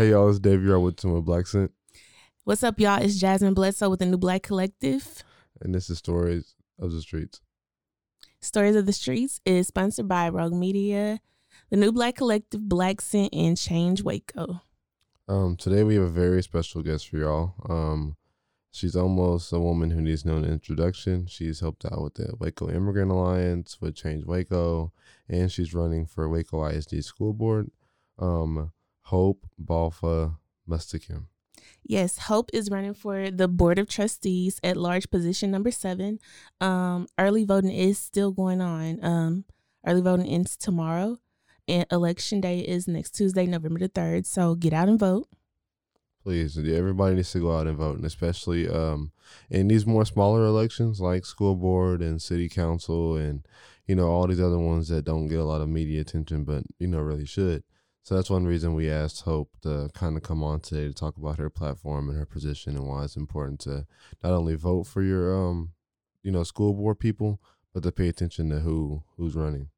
Hey y'all, it's Dave. You're with some Black Scent, What's up, y'all? It's Jasmine Bledsoe with the New Black Collective. and this is Stories of the Streets. Stories of the Streets is sponsored by Rogue Media, the New Black Collective, Black Scent, and Change Waco. Um, today we have a very special guest for y'all. Um, she's almost a woman who needs no introduction. She's helped out with the Waco Immigrant Alliance, with Change Waco, and she's running for Waco ISD School Board. Um, Hope Balfa Mustakim. Yes, Hope is running for the Board of Trustees at large position number seven. Um, early voting is still going on. Um, early voting ends tomorrow, and election day is next Tuesday, November the 3rd. So get out and vote. Please, everybody needs to go out and vote, and especially um, in these more smaller elections like school board and city council, and you know all these other ones that don't get a lot of media attention, but you know really should. So that's one reason we asked Hope to kind of come on today to talk about her platform and her position and why it's important to not only vote for your um, you know, school board people, but to pay attention to who who's running.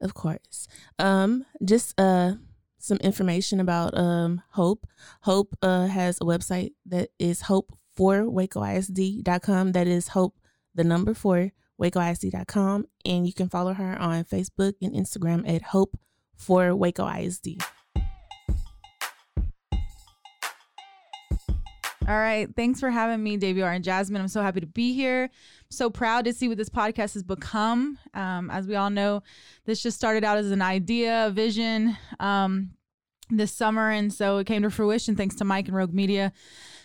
Of course. Um, just uh some information about um Hope. Hope uh has a website that is hope for wacoisd.com. That is hope the number four wacoisd.com. And you can follow her on Facebook and Instagram at hope for Waco ISD. All right. Thanks for having me, Daviar and Jasmine. I'm so happy to be here. So proud to see what this podcast has become. Um, as we all know, this just started out as an idea, a vision um, this summer. And so it came to fruition thanks to Mike and Rogue Media.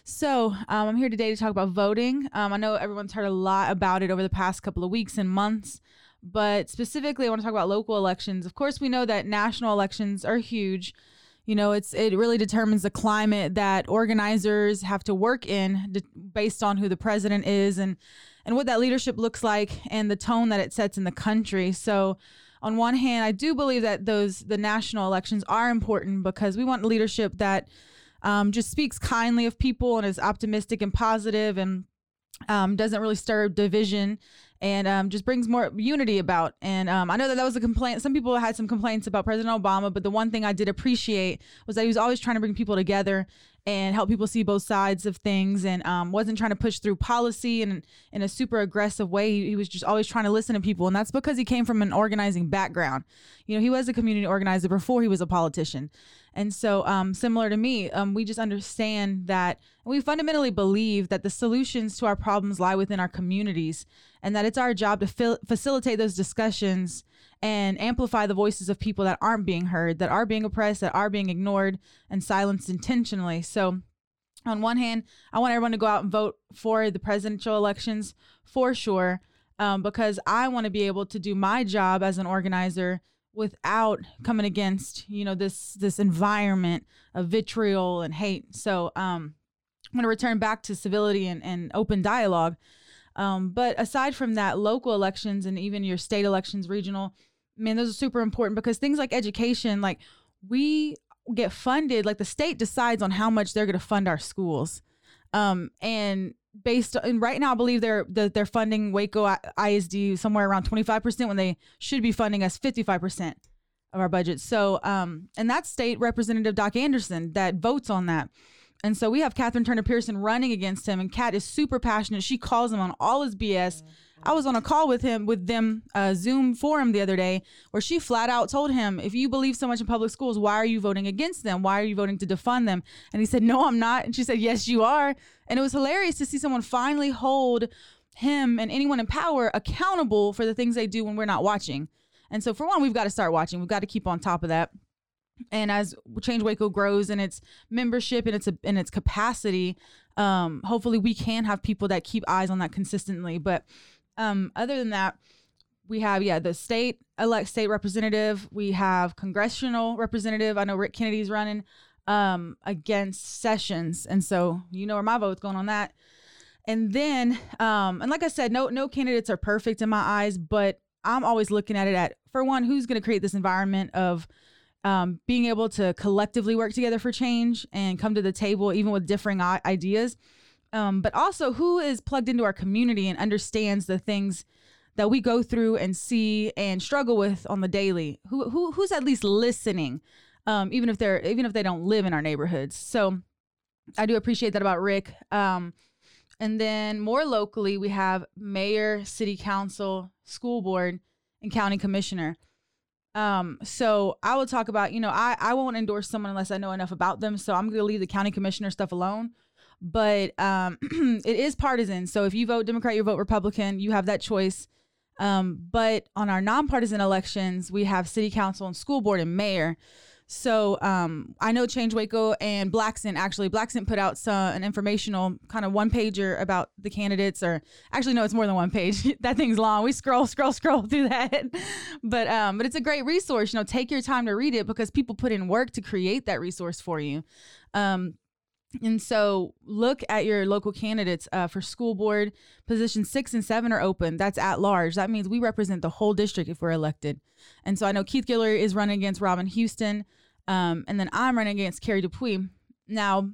So um, I'm here today to talk about voting. Um, I know everyone's heard a lot about it over the past couple of weeks and months. But specifically, I want to talk about local elections. Of course, we know that national elections are huge you know it's it really determines the climate that organizers have to work in based on who the president is and and what that leadership looks like and the tone that it sets in the country so on one hand i do believe that those the national elections are important because we want leadership that um, just speaks kindly of people and is optimistic and positive and um, doesn't really stir division and um, just brings more unity about. And um, I know that that was a complaint. Some people had some complaints about President Obama, but the one thing I did appreciate was that he was always trying to bring people together and help people see both sides of things and um, wasn't trying to push through policy and in a super aggressive way. He, he was just always trying to listen to people. And that's because he came from an organizing background. You know, he was a community organizer before he was a politician. And so, um, similar to me, um, we just understand that we fundamentally believe that the solutions to our problems lie within our communities and that it's our job to fil- facilitate those discussions and amplify the voices of people that aren't being heard, that are being oppressed, that are being ignored and silenced intentionally. So, on one hand, I want everyone to go out and vote for the presidential elections for sure, um, because I want to be able to do my job as an organizer without coming against you know this this environment of vitriol and hate so um i'm going to return back to civility and, and open dialogue um but aside from that local elections and even your state elections regional man those are super important because things like education like we get funded like the state decides on how much they're going to fund our schools um and based on right now, I believe they're they're funding Waco ISD somewhere around 25% when they should be funding us 55% of our budget. So, um, and that's State Representative Doc Anderson that votes on that. And so we have Katherine Turner Pearson running against him, and Kat is super passionate. She calls him on all his BS. I was on a call with him with them uh, Zoom forum the other day where she flat out told him, "If you believe so much in public schools, why are you voting against them? Why are you voting to defund them?" And he said, "No, I'm not." And she said, "Yes, you are." And it was hilarious to see someone finally hold him and anyone in power accountable for the things they do when we're not watching. And so, for one, we've got to start watching. We've got to keep on top of that. And as Change Waco grows in its membership and its in its capacity, um, hopefully we can have people that keep eyes on that consistently. But um, other than that, we have yeah the state elect state representative. We have congressional representative. I know Rick Kennedy's running um, against Sessions, and so you know where my vote's going on that. And then, um, and like I said, no no candidates are perfect in my eyes, but I'm always looking at it at for one, who's going to create this environment of um, being able to collectively work together for change and come to the table even with differing ideas. Um, but also, who is plugged into our community and understands the things that we go through and see and struggle with on the daily? Who, who who's at least listening, um, even if they're even if they don't live in our neighborhoods. So, I do appreciate that about Rick. Um, and then more locally, we have mayor, city council, school board, and county commissioner. Um, so I will talk about, you know, I, I won't endorse someone unless I know enough about them. So I'm going to leave the county commissioner stuff alone. But um, it is partisan. So if you vote Democrat, you vote Republican, you have that choice. Um, but on our nonpartisan elections, we have city council and school board and mayor. So um, I know Change Waco and Black Scent actually Black Scent put out some an informational kind of one pager about the candidates, or actually no, it's more than one page. that thing's long. We scroll, scroll, scroll through that, but um, but it's a great resource. You know, take your time to read it because people put in work to create that resource for you. Um, and so look at your local candidates uh, for school board positions six and seven are open. That's at large. That means we represent the whole district if we're elected. And so I know Keith Guillory is running against Robin Houston. Um, and then I'm running against Cary DuPuy. Now,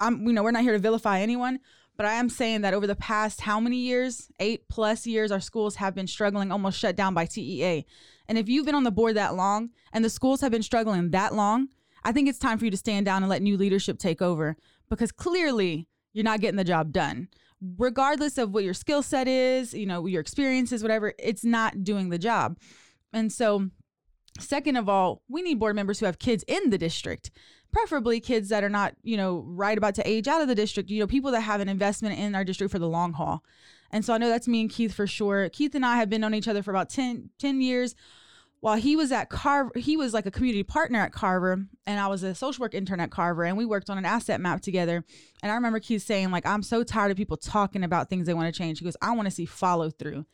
I'm you know we're not here to vilify anyone, but I am saying that over the past how many years, eight plus years, our schools have been struggling, almost shut down by TEA. And if you've been on the board that long and the schools have been struggling that long, I think it's time for you to stand down and let new leadership take over because clearly you're not getting the job done. Regardless of what your skill set is, you know, your experiences, whatever, it's not doing the job. And so Second of all, we need board members who have kids in the district, preferably kids that are not, you know, right about to age out of the district, you know, people that have an investment in our district for the long haul. And so I know that's me and Keith for sure. Keith and I have been on each other for about 10, 10 years. While he was at Carver, he was like a community partner at Carver, and I was a social work intern at Carver, and we worked on an asset map together. And I remember Keith saying, like, I'm so tired of people talking about things they want to change. He goes, I want to see follow through.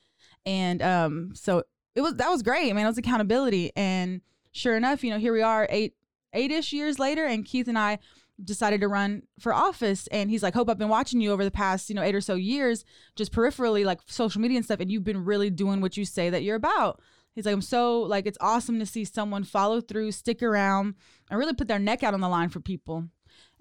And um, so it was that was great. I mean, it was accountability. And sure enough, you know, here we are eight eight-ish years later, and Keith and I decided to run for office and he's like hope i've been watching you over the past you know eight or so years just peripherally like social media and stuff and you've been really doing what you say that you're about he's like i'm so like it's awesome to see someone follow through stick around and really put their neck out on the line for people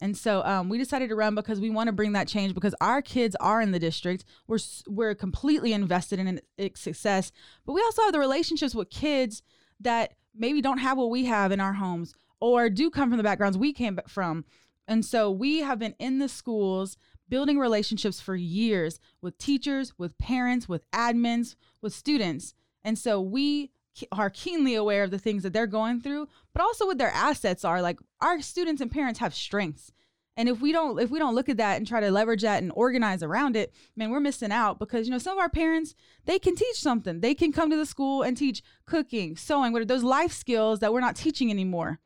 and so um, we decided to run because we want to bring that change because our kids are in the district. We're we're completely invested in its success, but we also have the relationships with kids that maybe don't have what we have in our homes or do come from the backgrounds we came from. And so we have been in the schools building relationships for years with teachers, with parents, with admins, with students. And so we are keenly aware of the things that they're going through, but also what their assets are. Like our students and parents have strengths. And if we don't if we don't look at that and try to leverage that and organize around it, man, we're missing out because you know some of our parents they can teach something. They can come to the school and teach cooking, sewing, what are those life skills that we're not teaching anymore.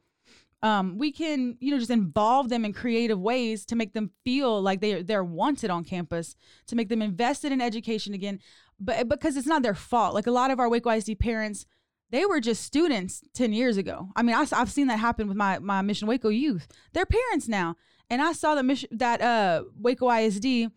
Um, we can you know just involve them in creative ways to make them feel like they they're wanted on campus, to make them invested in education again, but because it's not their fault. Like a lot of our Waco ISD parents they were just students 10 years ago. I mean, I, have seen that happen with my, my Mission Waco youth. They're parents now. And I saw that mission, that uh, Waco ISD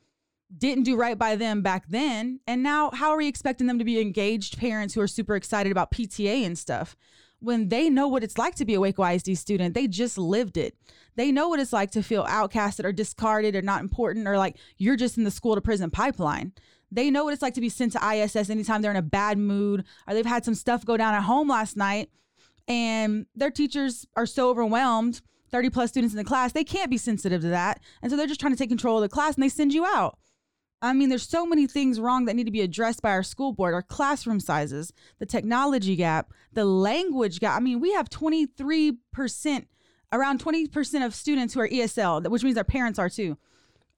didn't do right by them back then. And now, how are we expecting them to be engaged parents who are super excited about PTA and stuff when they know what it's like to be a Waco ISD student? They just lived it. They know what it's like to feel outcasted or discarded or not important or like you're just in the school to prison pipeline. They know what it's like to be sent to ISS anytime they're in a bad mood or they've had some stuff go down at home last night and their teachers are so overwhelmed 30 plus students in the class they can't be sensitive to that. And so they're just trying to take control of the class and they send you out. I mean there's so many things wrong that need to be addressed by our school board our classroom sizes the technology gap the language gap. I mean we have 23% around 20% of students who are esl which means their parents are too.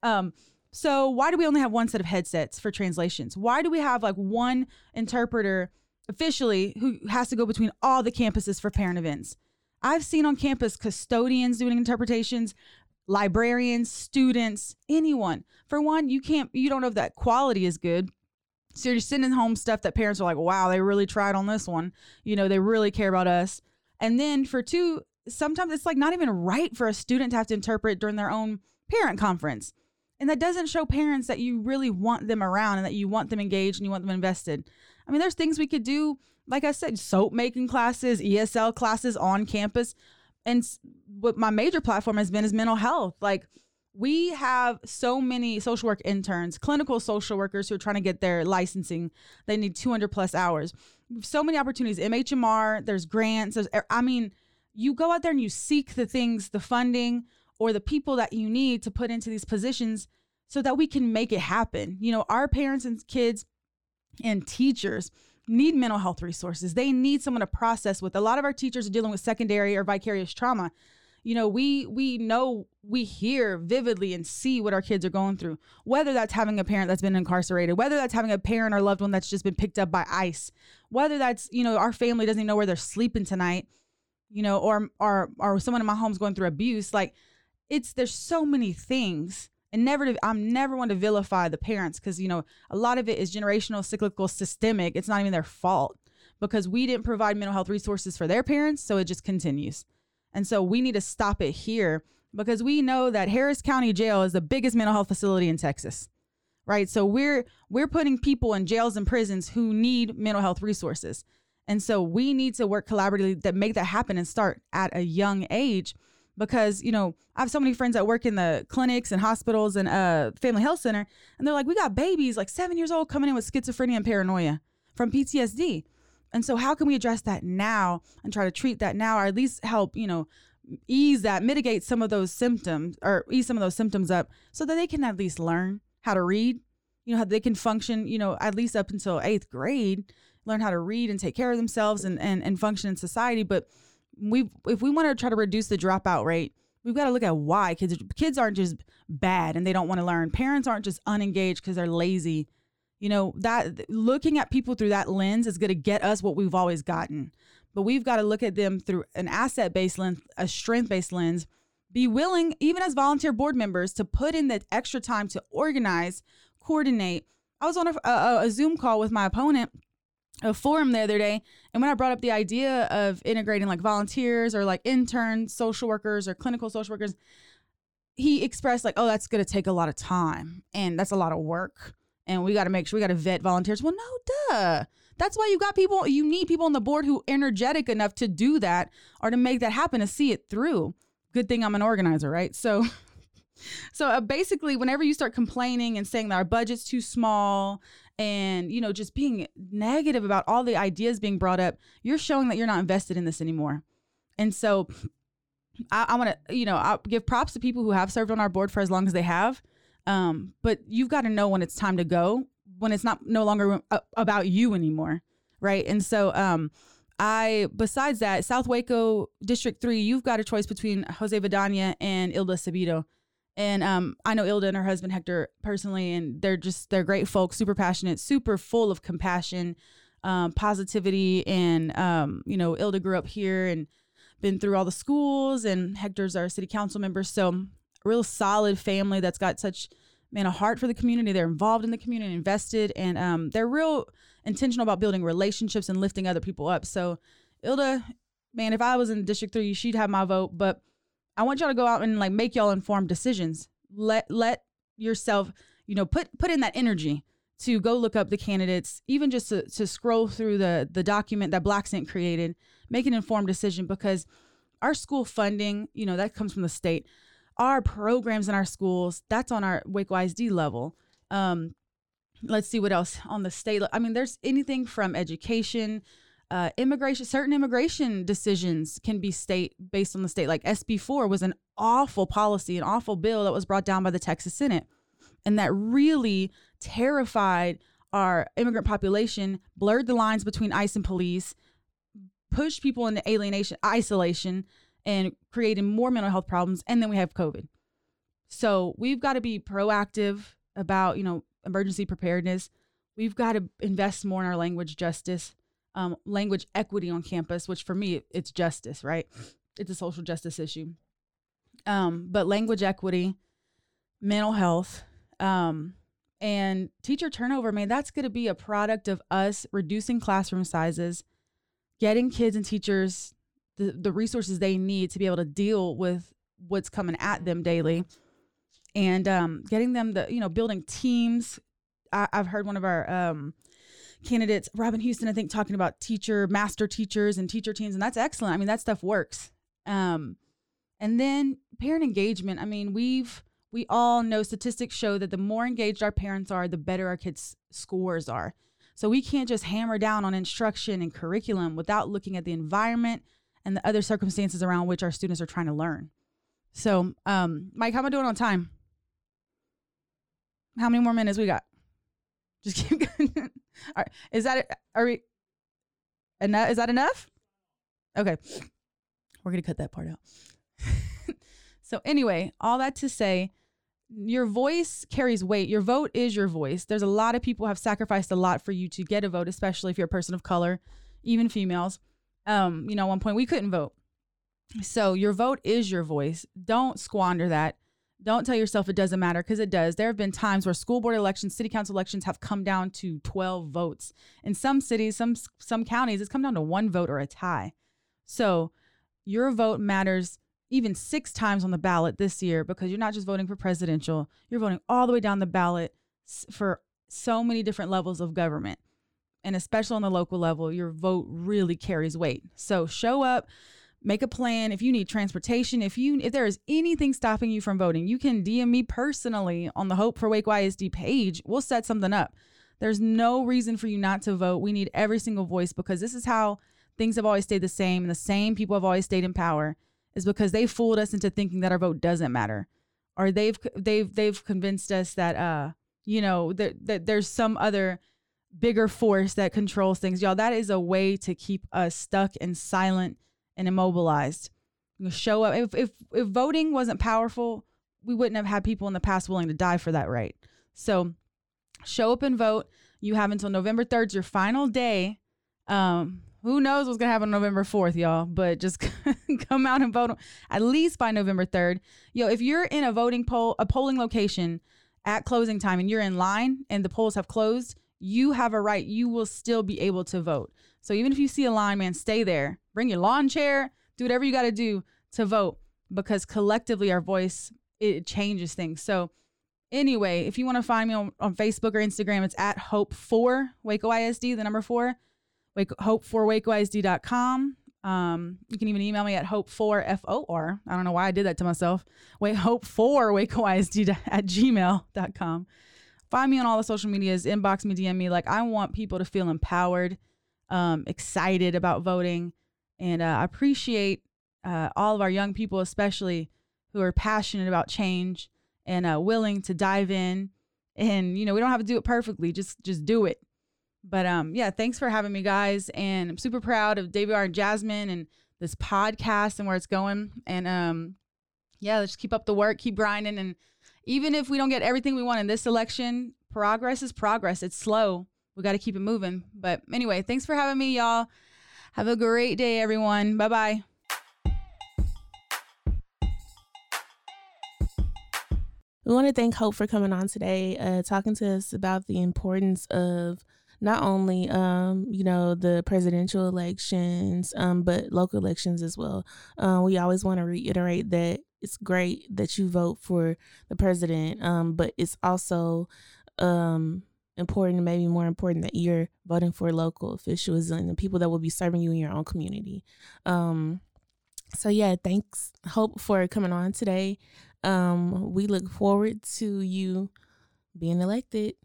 Um, So why do we only have one set of headsets for translations? Why do we have like one interpreter officially who has to go between all the campuses for parent events? I've seen on campus custodians doing interpretations, librarians, students, anyone. For one, you can't you don't know if that quality is good. So you're sending home stuff that parents are like, wow, they really tried on this one. You know, they really care about us. And then for two, sometimes it's like not even right for a student to have to interpret during their own parent conference. And that doesn't show parents that you really want them around and that you want them engaged and you want them invested. I mean, there's things we could do, like I said, soap making classes, ESL classes on campus. And what my major platform has been is mental health. Like, we have so many social work interns, clinical social workers who are trying to get their licensing. They need 200 plus hours. So many opportunities. MHMR, there's grants. There's, I mean, you go out there and you seek the things, the funding, or the people that you need to put into these positions so that we can make it happen. You know, our parents and kids and teachers need mental health resources. They need someone to process with. A lot of our teachers are dealing with secondary or vicarious trauma. You know, we we know we hear vividly and see what our kids are going through. Whether that's having a parent that's been incarcerated, whether that's having a parent or loved one that's just been picked up by ICE, whether that's, you know, our family doesn't even know where they're sleeping tonight, you know, or or or someone in my home's going through abuse. Like it's there's so many things and never to, i'm never one to vilify the parents because you know a lot of it is generational cyclical systemic. It's not even their fault because we didn't provide mental health resources for their parents so it just continues. And so we need to stop it here because we know that harris county jail is the biggest mental health facility in texas right? So we're we're putting people in jails and prisons who need mental health resources. And so we need to work collaboratively to make that happen and start at a young age because you know I have so many friends that work in the clinics and hospitals and uh family health center, and they're like, we got babies like seven years old coming in with schizophrenia and paranoia from PTSD, and so how can we address that now and try to treat that now, or at least help you know ease that, mitigate some of those symptoms, or ease some of those symptoms up, so that they can at least learn how to read, you know, how they can function, you know, at least up until eighth grade, learn how to read and take care of themselves and and, and function in society, but we if we want to try to reduce the dropout rate, we've got to look at why kids kids aren't just bad and they don't want to learn. Parents aren't just unengaged because they're lazy. You know, that looking at people through that lens is going to get us what we've always gotten. But we've got to look at them through an asset based lens, a strength based lens. Be willing, even as volunteer board members, to put in the extra time to organize, coordinate. I was on a, a, a Zoom call with my opponent a forum the other day and when i brought up the idea of integrating like volunteers or like interns social workers or clinical social workers he expressed like oh that's going to take a lot of time and that's a lot of work and we got to make sure we got to vet volunteers. Well no duh. That's why you got people you need people on the board who energetic enough to do that or to make that happen to see it through. Good thing i'm an organizer right? So so uh, basically whenever you start complaining and saying that our budget's too small and you know just being negative about all the ideas being brought up you're showing that you're not invested in this anymore and so i, I want to you know i give props to people who have served on our board for as long as they have um, but you've got to know when it's time to go when it's not no longer about you anymore right and so um, I besides that, South Waco District Three, you've got a choice between Jose Vidaña and Ilda Sabido. And um, I know Ilda and her husband Hector personally, and they're just they're great folks, super passionate, super full of compassion, um, positivity, and um, you know, Ilda grew up here and been through all the schools, and Hector's our city council member, so real solid family that's got such man a heart for the community. They're involved in the community, invested, and um, they're real intentional about building relationships and lifting other people up. So, Ilda, man, if I was in District Three, she'd have my vote, but I want y'all to go out and like make y'all informed decisions. Let let yourself, you know, put put in that energy to go look up the candidates, even just to, to scroll through the the document that Black Scent created, make an informed decision because our school funding, you know, that comes from the state. Our programs in our schools, that's on our Waco ISD level. Um, let's see what else on the state. I mean, there's anything from education uh, immigration, certain immigration decisions can be state based on the state. Like SB 4 was an awful policy, an awful bill that was brought down by the Texas Senate. And that really terrified our immigrant population, blurred the lines between ICE and police, pushed people into alienation, isolation, and created more mental health problems. And then we have COVID. So we've got to be proactive about you know emergency preparedness, we've got to invest more in our language justice, um, language equity on campus. Which for me, it's justice, right? It's a social justice issue. Um, but language equity, mental health, um, and teacher turnover, man, that's going to be a product of us reducing classroom sizes, getting kids and teachers the, the resources they need to be able to deal with what's coming at them daily and um, getting them the, you know, building teams. I, have heard one of our um, candidates, Robin Houston, I think, talking about teacher, master teachers and teacher teams, and that's excellent. I mean, that stuff works. Um, and then parent engagement. I mean, we've we all know statistics show that the more engaged our parents are, the better our kids' scores are. So we can't just hammer down on instruction and curriculum without looking at the environment and the other circumstances around which our students are trying to learn. So, um, Mike, how am I doing on time? How many more minutes we got? Just keep going. Is that? Are we enough? Is that enough? Okay. We're to cut that part out. so, anyway, all that to say, your voice carries weight. Your vote is your voice. There's a lot of people have sacrificed a lot for you to get a vote, especially if you're a person of color, even females. Um, you know, at one point we couldn't vote. So your vote is your voice. Don't squander that. Don't tell yourself it doesn't matter because it does. There have been times where school board elections, city council elections have come down to 12 votes. In some cities, some some counties, it's come down to one vote or a tie. So your vote matters even six times on the ballot this year because you're not just voting for presidential, you're voting all the way down the ballot for so many different levels of government. And especially on the local level, your vote really carries weight. So show up, make a plan. If you need transportation, if you if there is anything stopping you from voting, you can DM me personally on the Hope for Waco ISD page. We'll set something up. There's no reason for you not to vote. We need every single voice because this is how things have always stayed the same and the same people have always stayed in power is because they fooled us into thinking that our vote doesn't matter, or they've they've they've convinced us that uh you know that, that there's some other bigger force that controls things, y'all. That is a way to keep us stuck and silent and immobilized. Show up. If if if voting wasn't powerful, we wouldn't have had people in the past willing to die for that right. So show up and vote. You have until November 3rd, your final day. Um, who knows what's gonna happen on November 4th, y'all? But just come out and vote at least by November 3rd. Yo, if you're in a voting poll, a polling location at closing time and you're in line and the polls have closed, you have a right. You will still be able to vote. So even if you see a line, man, stay there. Bring your lawn chair, do whatever you gotta do to vote because collectively our voice it changes things. So anyway, if you want to find me on, on Facebook or Instagram, it's at Hope for Waco ISD, the number four Wake, hope for wacoisd.com. Um, you can even email me at hope for F O R. I don't know why I did that to myself. Wait, hope for wacoisd at gmail.com. Find me on all the social medias, inbox me, DM me. Like, I want people to feel empowered, um, excited about voting. And uh, I appreciate uh, all of our young people, especially who are passionate about change and uh, willing to dive in. And, you know, we don't have to do it perfectly, just just do it. But um, yeah, thanks for having me, guys. And I'm super proud of David R. and Jasmine and this podcast and where it's going. And um, yeah, let's keep up the work, keep grinding. And even if we don't get everything we want in this election, progress is progress. It's slow. We got to keep it moving. But anyway, thanks for having me, y'all. Have a great day, everyone. Bye bye. We want to thank Hope for coming on today, uh, talking to us about the importance of not only um, you know the presidential elections, um, but local elections as well. Uh, we always want to reiterate that it's great that you vote for the president, um, but it's also um, important, maybe more important, that you're voting for local officials and the people that will be serving you in your own community. Um, so yeah, thanks Hope for coming on today. Um, we look forward to you being elected.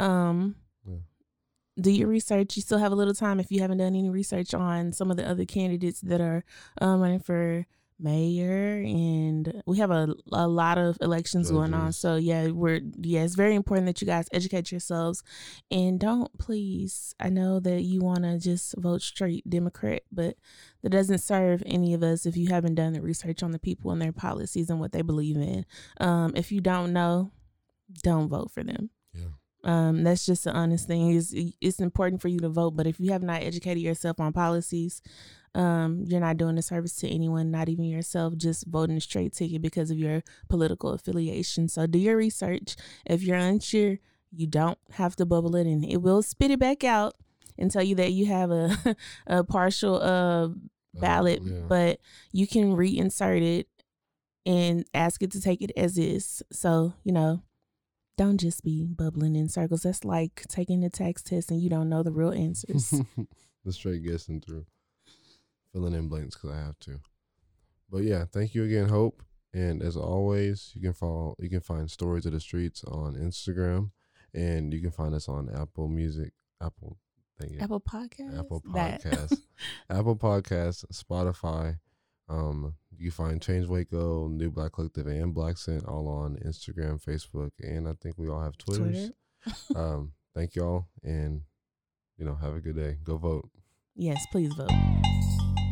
Um, do your research. You still have a little time if you haven't done any research on some of the other candidates that are um, running for mayor and we have a, a lot of elections Judges. going on so yeah we're yeah it's very important that you guys educate yourselves and don't please i know that you want to just vote straight democrat but that doesn't serve any of us if you haven't done the research on the people and their policies and what they believe in um, if you don't know don't vote for them. Yeah. Um, that's just the honest thing. Is it's important for you to vote, but if you have not educated yourself on policies, um, you're not doing a service to anyone, not even yourself. Just voting a straight ticket because of your political affiliation. So do your research. If you're unsure, you don't have to bubble it, and it will spit it back out and tell you that you have a a partial uh ballot, yeah. but you can reinsert it and ask it to take it as is. So, you know, don't just be bubbling in circles. That's like taking the tax test and you don't know the real answers. the straight guessing through, filling in blanks because I have to. But yeah, thank you again, Hope. And as always, you can follow, you can find stories of the streets on Instagram, and you can find us on Apple Music, Apple, thank you, Apple Podcast. Apple That. Podcasts, Apple Podcasts, Spotify. Um, you find Change Waco, New Black Collective, and Black Scent all on Instagram, Facebook, and I think we all have Twitters. Twitter. um, thank y'all, and you know, have a good day. Go vote. Yes, please vote.